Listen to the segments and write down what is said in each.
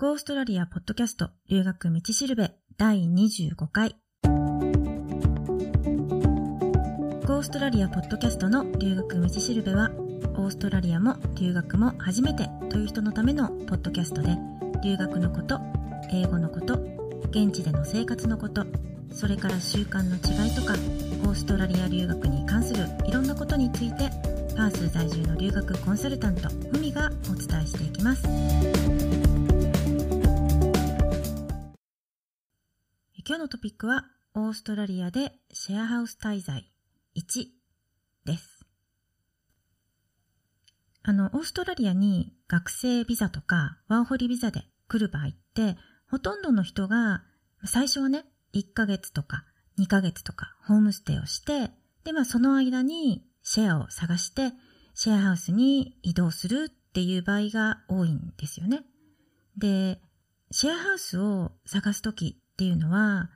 ゴーストラリアポッドキャスト留学道しるべ第25回。ゴーストラリアポッドキャストの留学道しるべは、オーストラリアも留学も初めてという人のためのポッドキャストで、留学のこと、英語のこと、現地での生活のこと、それから習慣の違いとか、オーストラリア留学に関するいろんなことについて、パース在住の留学コンサルタント、ふみがお伝えしていきます。今日のトピックは、オーストラリアでシェアハウス滞在1です。あの、オーストラリアに学生ビザとかワーホリビザで来る場合って、ほとんどの人が最初はね、1ヶ月とか2ヶ月とかホームステイをして、で、まあその間にシェアを探して、シェアハウスに移動するっていう場合が多いんですよね。で、シェアハウスを探すときっていうのは、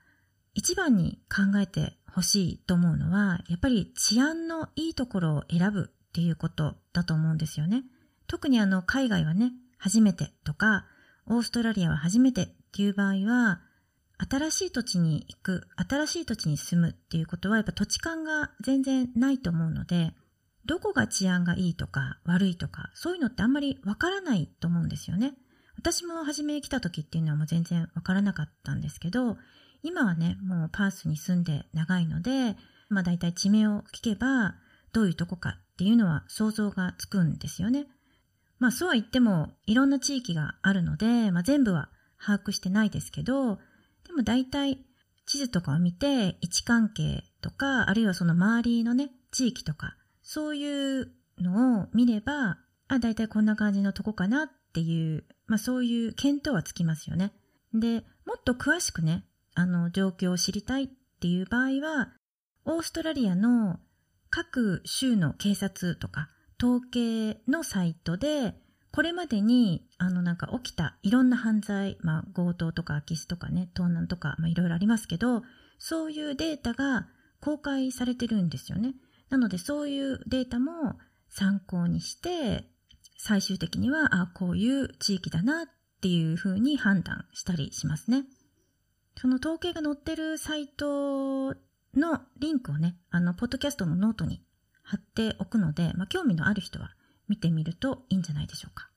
一番に考えてほしいと思うのは、やっぱり治安のいいところを選ぶっていうことだと思うんですよね。特にあの海外はね、初めてとか、オーストラリアは初めてっていう場合は、新しい土地に行く、新しい土地に住むっていうことはやっぱ土地勘が全然ないと思うので、どこが治安がいいとか悪いとか、そういうのってあんまりわからないと思うんですよね。私も初め来た時っていうのはもう全然わからなかったんですけど、今はね、もうパースに住んで長いので、まあ大体地名を聞けば、どういうとこかっていうのは想像がつくんですよね。まあそうは言っても、いろんな地域があるので、まあ全部は把握してないですけど、でも大体地図とかを見て位置関係とか、あるいはその周りのね、地域とか、そういうのを見れば、あ、大体こんな感じのとこかなっていう、まあそういう見当はつきますよね。で、もっと詳しくね、あの状況を知りたいっていう場合は、オーストラリアの各州の警察とか統計のサイトでこれまでに、あのなんか起きたいろんな犯罪、まあ強盗とか空き巣とかね、盗難とか、まあいろいろありますけど、そういうデータが公開されてるんですよね。なのでそういうデータも参考にして、最終的には、あ、こういう地域だなっていうふうに判断したりしますね。その統計が載ってるサイトのリンクをね、あの、ポッドキャストのノートに貼っておくので、まあ、興味のある人は見てみるといいんじゃないでしょうか。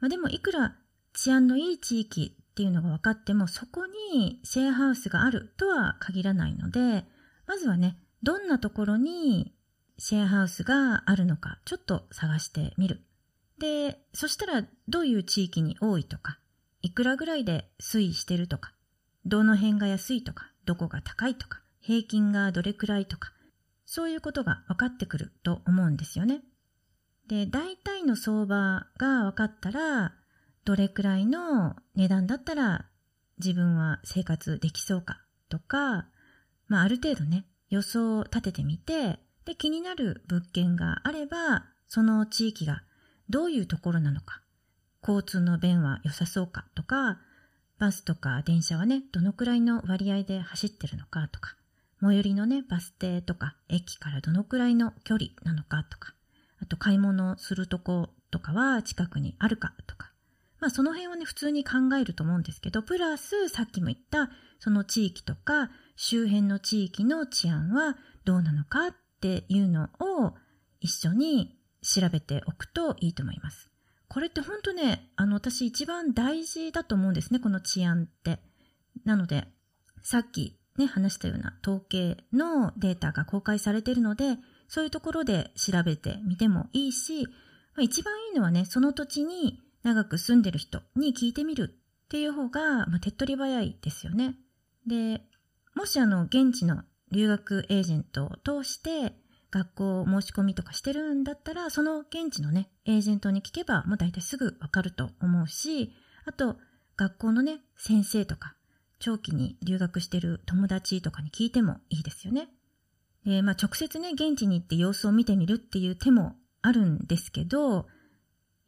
まあ、でもいくら治安のいい地域っていうのが分かってもそこにシェアハウスがあるとは限らないのでまずはねどんなところにシェアハウスがあるのかちょっと探してみる。で、そしたらどういう地域に多いとか、いくらぐらいで推移してるとか、どの辺が安いとか、どこが高いとか、平均がどれくらいとか、そういうことが分かってくると思うんですよね。で、大体の相場が分かったら、どれくらいの値段だったら自分は生活できそうかとか、まあある程度ね、予想を立ててみて、で、気になる物件があれば、その地域がどういうところなのか、交通の便は良さそうかとか、バスとか電車はね、どのくらいの割合で走ってるのかとか、最寄りのね、バス停とか駅からどのくらいの距離なのかとか、あと買い物するとことかは近くにあるかとか。まあその辺はね、普通に考えると思うんですけど、プラスさっきも言ったその地域とか周辺の地域の治安はどうなのかっていうのを一緒に調べておくといいと思います。これって本当ね、あの私一番大事だと思うんですね、この治安って。なので、さっきね、話したような統計のデータが公開されているので、そういうところで調べてみてもいいし、まあ、一番いいのはね、その土地に長く住んでる人に聞いてみるっていう方が、まあ、手っ取り早いですよね。で、もしあの、現地の留学エージェントを通して学校申し込みとかしてるんだったら、その現地のね、エージェントに聞けばもう大体すぐわかると思うし、あと、学校のね、先生とか、長期に留学してる友達とかに聞いてもいいですよね。で、まあ、直接ね、現地に行って様子を見てみるっていう手もあるんですけど、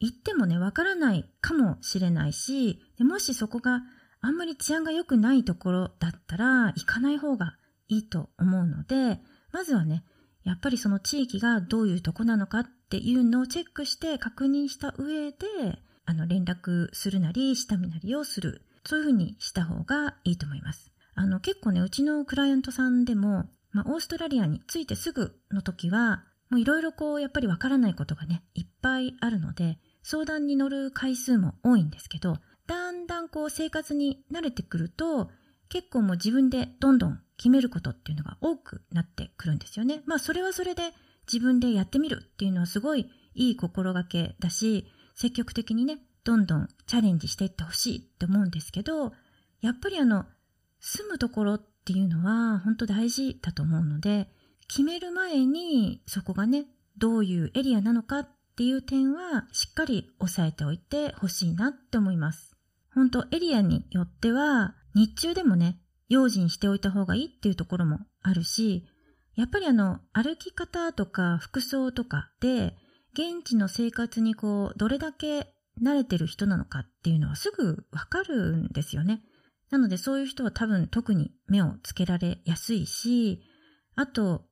行ってもね、わからないかもしれないし、でもしそこがあんまり治安が良くないところだったら、行かない方がいいと思うので、まずはね、やっぱりその地域がどういうとこなのかっていうのをチェックして確認した上で、あの連絡するなり、下見なりをする。そういうふうにした方がいいと思います。あの結構ね、うちのクライアントさんでも、まあ、オーストラリアに着いてすぐの時は、もういろいろこう、やっぱりわからないことがね、いっぱいあるので、相談に乗る回数も多いんですけど、だんだんこう生活に慣れてくると、結構もう自分でどんどん決めることっていうのが多くなってくるんですよね。まあそれはそれで自分でやってみるっていうのはすごいいい心がけだし、積極的にね、どんどんチャレンジしていってほしいって思うんですけど、やっぱりあの、住むところっていうのは本当大事だと思うので、決める前にそこがね、どういうエリアなのかっていう点はしっかり押さえておいてほしいなって思います。本当エリアによっては日中でもね、用心しておいた方がいいっていうところもあるし、やっぱりあの、歩き方とか服装とかで、現地の生活にこう、どれだけ慣れてる人なのかっていうのはすぐわかるんですよね。なのでそういう人は多分特に目をつけられやすいし、あと、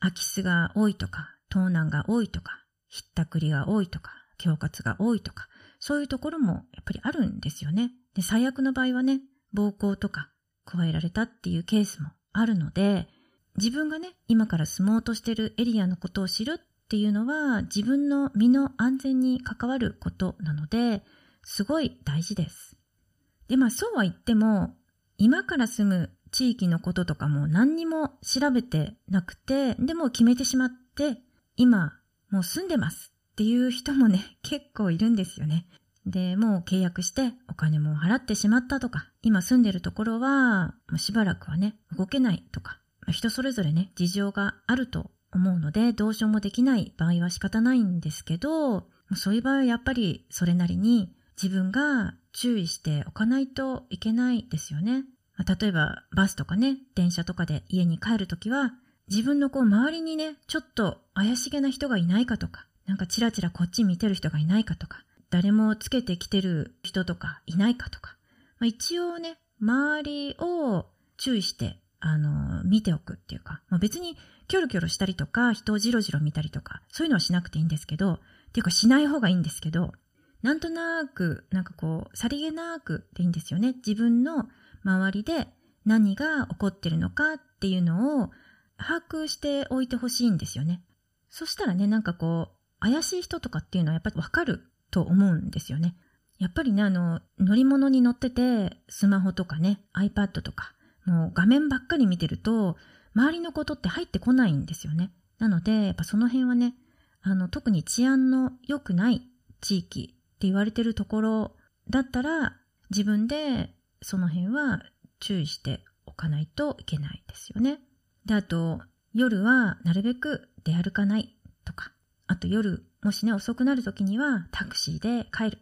空き巣が多いとか、盗難が多いとか、ひったくりが多いとか、恐喝が多いとか、そういうところもやっぱりあるんですよね。で、最悪の場合はね、暴行とか加えられたっていうケースもあるので、自分がね、今から住もうとしてるエリアのことを知るっていうのは自分の身の安全に関わることなので、すごい大事です。で、まあそうは言っても、今から住む地域のこととかも何にも調べてなくて、でも決めてしまって、今もう住んでますっていう人もね、結構いるんですよね。で、もう契約してお金も払ってしまったとか、今住んでるところは、もうしばらくはね、動けないとか、人それぞれね、事情があると思うので、どうしようもできない場合は仕方ないんですけど、そういう場合はやっぱりそれなりに自分が注意しておかないといけないですよね。例えばバスとかね、電車とかで家に帰るときは、自分のこう周りにね、ちょっと怪しげな人がいないかとか、なんかチラチラこっち見てる人がいないかとか、誰もつけてきてる人とかいないかとか、まあ、一応ね、周りを注意して、あの、見ておくっていうか、まあ、別にキョロキョロしたりとか、人をじろじろ見たりとか、そういうのはしなくていいんですけど、っていうかしない方がいいんですけど、なんとなく、なんかこう、さりげなくでいいんですよね。自分の周りで何が起こってるのかっていうのを把握しておいてほしいんですよね。そしたらね、なんかこう、怪しい人とかっていうのはやっぱりわかると思うんですよね。やっぱりね、あの、乗り物に乗ってて、スマホとかね、iPad とか、もう画面ばっかり見てると、周りのことって入ってこないんですよね。なので、やっぱその辺はね、あの、特に治安の良くない地域って言われてるところだったら、自分でその辺は注意しておかないといけないですよね。で、あと、夜はなるべく出歩かないとか、あと夜、もしね、遅くなる時にはタクシーで帰る。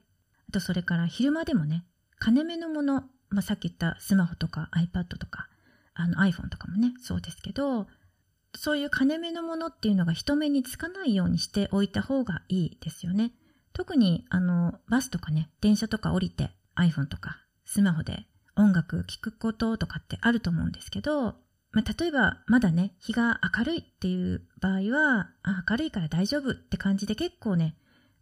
あと、それから昼間でもね、金目のもの、まあ、さっき言ったスマホとか iPad とか、あの iPhone とかもね、そうですけど、そういう金目のものっていうのが人目につかないようにしておいた方がいいですよね。特に、あの、バスとかね、電車とか降りて iPhone とかスマホで音楽聴くこととかってあると思うんですけど、まあ、例えばまだね、日が明るいっていう場合は、あ、明るいから大丈夫って感じで結構ね、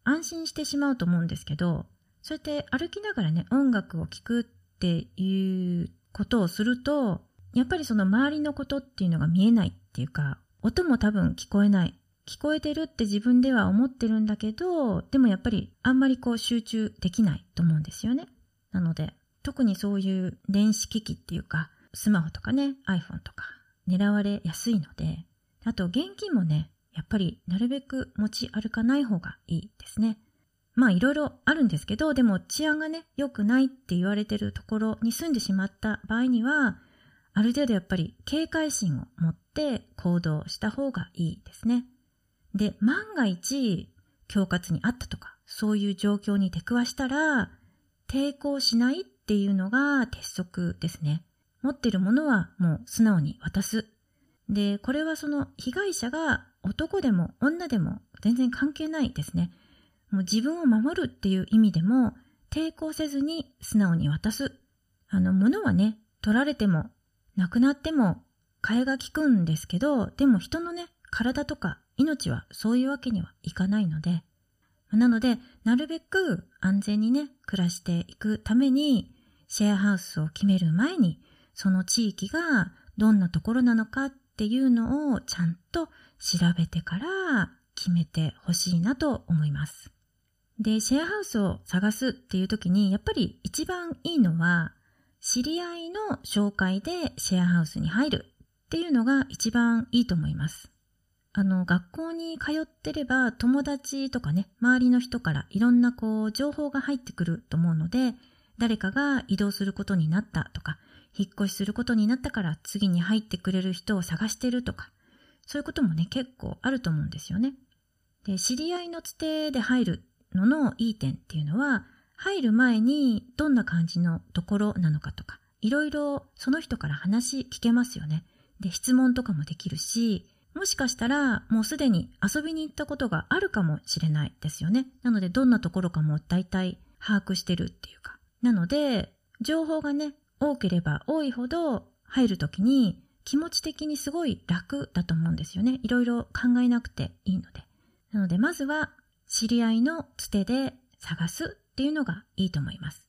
安心してしまうと思うんですけど、そうやって歩きながらね、音楽を聴くっていうことをすると、やっぱりその周りのことっていうのが見えないっていうか、音も多分聞こえない。聞こえてるって自分では思ってるんだけど、でもやっぱりあんまりこう集中できないと思うんですよね。なので、特にそういう電子機器っていうか、スマホとかね、iPhone とか狙われやすいので、あと現金もね、やっぱりなるべく持ち歩かない方がいいですね。まあいろいろあるんですけど、でも治安がね、良くないって言われてるところに住んでしまった場合には、ある程度やっぱり警戒心を持って行動した方がいいですね。で、万が一、恐喝にあったとか、そういう状況に出くわしたら、抵抗しないっていうのが鉄則ですね。持ってるものはもう素直に渡す。で、これはその被害者が男でも女でも全然関係ないですね。もう自分を守るっていう意味でも抵抗せずに素直に渡す。あの、物はね、取られても、なくなっても、替えが利くんですけど、でも人のね、体とか命はそういうわけにはいかないので、なので、なるべく安全にね、暮らしていくために、シェアハウスを決める前に、その地域がどんなところなのかっていうのをちゃんと調べてから決めてほしいなと思います。で、シェアハウスを探すっていう時に、やっぱり一番いいのは、知り合いの紹介でシェアハウスに入るっていうのが一番いいと思います。あの、学校に通ってれば友達とかね、周りの人からいろんなこう情報が入ってくると思うので、誰かが移動することになったとか、引っ越しすることになったから次に入ってくれる人を探してるとか、そういうこともね、結構あると思うんですよね。で、知り合いのつてで入るののいい点っていうのは、入る前にどんな感じのところなのかとか、いろいろその人から話聞けますよね。で、質問とかもできるし、もしかしたらもうすでに遊びに行ったことがあるかもしれないですよね。なのでどんなところかも大体把握してるっていうか。なので、情報がね、多ければ多いほど入るときに気持ち的にすごい楽だと思うんですよね。いろいろ考えなくていいので。なのでまずは知り合いのつてで探すっていうのがいいと思います。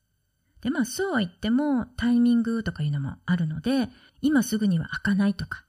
で、まあそうは言ってもタイミングとかいうのもあるので、今すぐには開かないとか、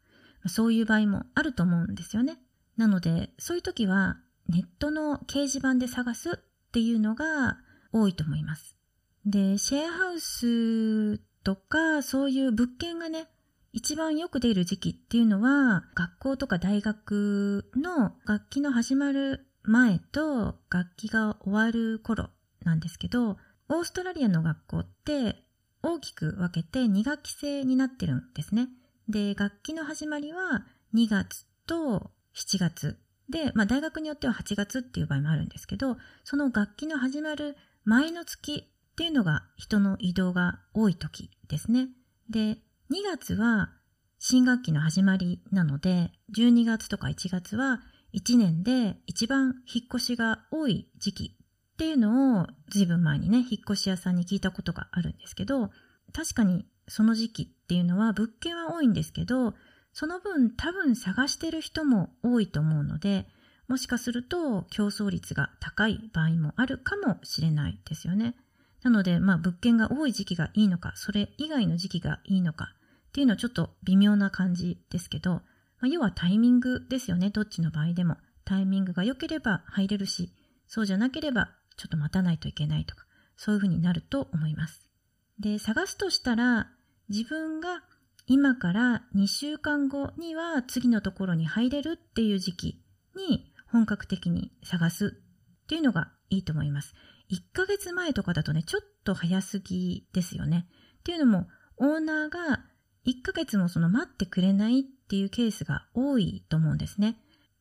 そういう場合もあると思うんですよね。なので、そういう時はネットの掲示板で探すっていうのが多いと思います。で、シェアハウスとかそういう物件がね、一番よく出る時期っていうのは、学校とか大学の楽器の始まる前と楽器が終わる頃なんですけど、オーストラリアの学校って大きく分けて2学期制になってるんですね。で、楽器の始まりは2月と7月。で、まあ大学によっては8月っていう場合もあるんですけど、その楽器の始まる前の月っていうのが人の移動が多い時ですね。で、2月は新学期の始まりなので、12月とか1月は1年で一番引っ越しが多い時期っていうのを随分前にね、引っ越し屋さんに聞いたことがあるんですけど、確かにその時期っていうのは物件は多いんですけど、その分多分探してる人も多いと思うので、もしかすると競争率が高い場合もあるかもしれないですよね。なので、まあ物件が多い時期がいいのか、それ以外の時期がいいのかっていうのはちょっと微妙な感じですけど、まあ、要はタイミングですよね、どっちの場合でも。タイミングが良ければ入れるし、そうじゃなければちょっと待たないといけないとか、そういうふうになると思います。で、探すとしたら、自分が今から2週間後には次のところに入れるっていう時期に本格的に探すっていうのがいいと思います。1ヶ月前とかだとね、ちょっと早すぎですよね。っていうのも、オーナーが1ヶ月もその待ってくれないっていうケースが多いと思うんですね。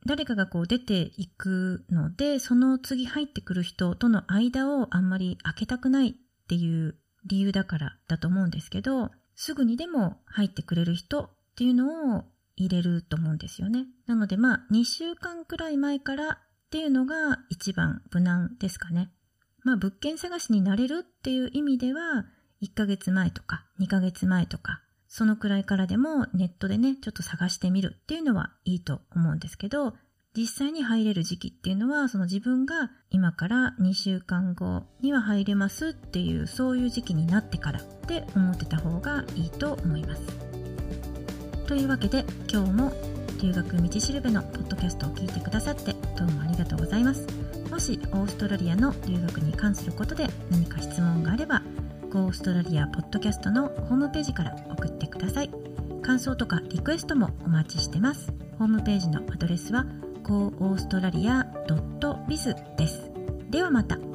誰かがこう出ていくので、その次入ってくる人との間をあんまり開けたくないっていう理由だからだと思うんですけど、すぐにでも入ってくれる人っていうのを入れると思うんですよね。なのでまあ2週間くらい前からっていうのが一番無難ですかね。まあ物件探しになれるっていう意味では1ヶ月前とか2ヶ月前とかそのくらいからでもネットでね、ちょっと探してみるっていうのはいいと思うんですけど、実際に入れる時期っていうのは、その自分が今から2週間後には入れますっていう、そういう時期になってからって思ってた方がいいと思います。というわけで、今日も留学道しるべのポッドキャストを聞いてくださってどうもありがとうございます。もしオーストラリアの留学に関することで何か質問があれば、オーストラリアポッドキャストのホームページから送ってください。感想とかリクエストもお待ちしてます。ホームページのアドレスは goaustralia.biz です。ではまた。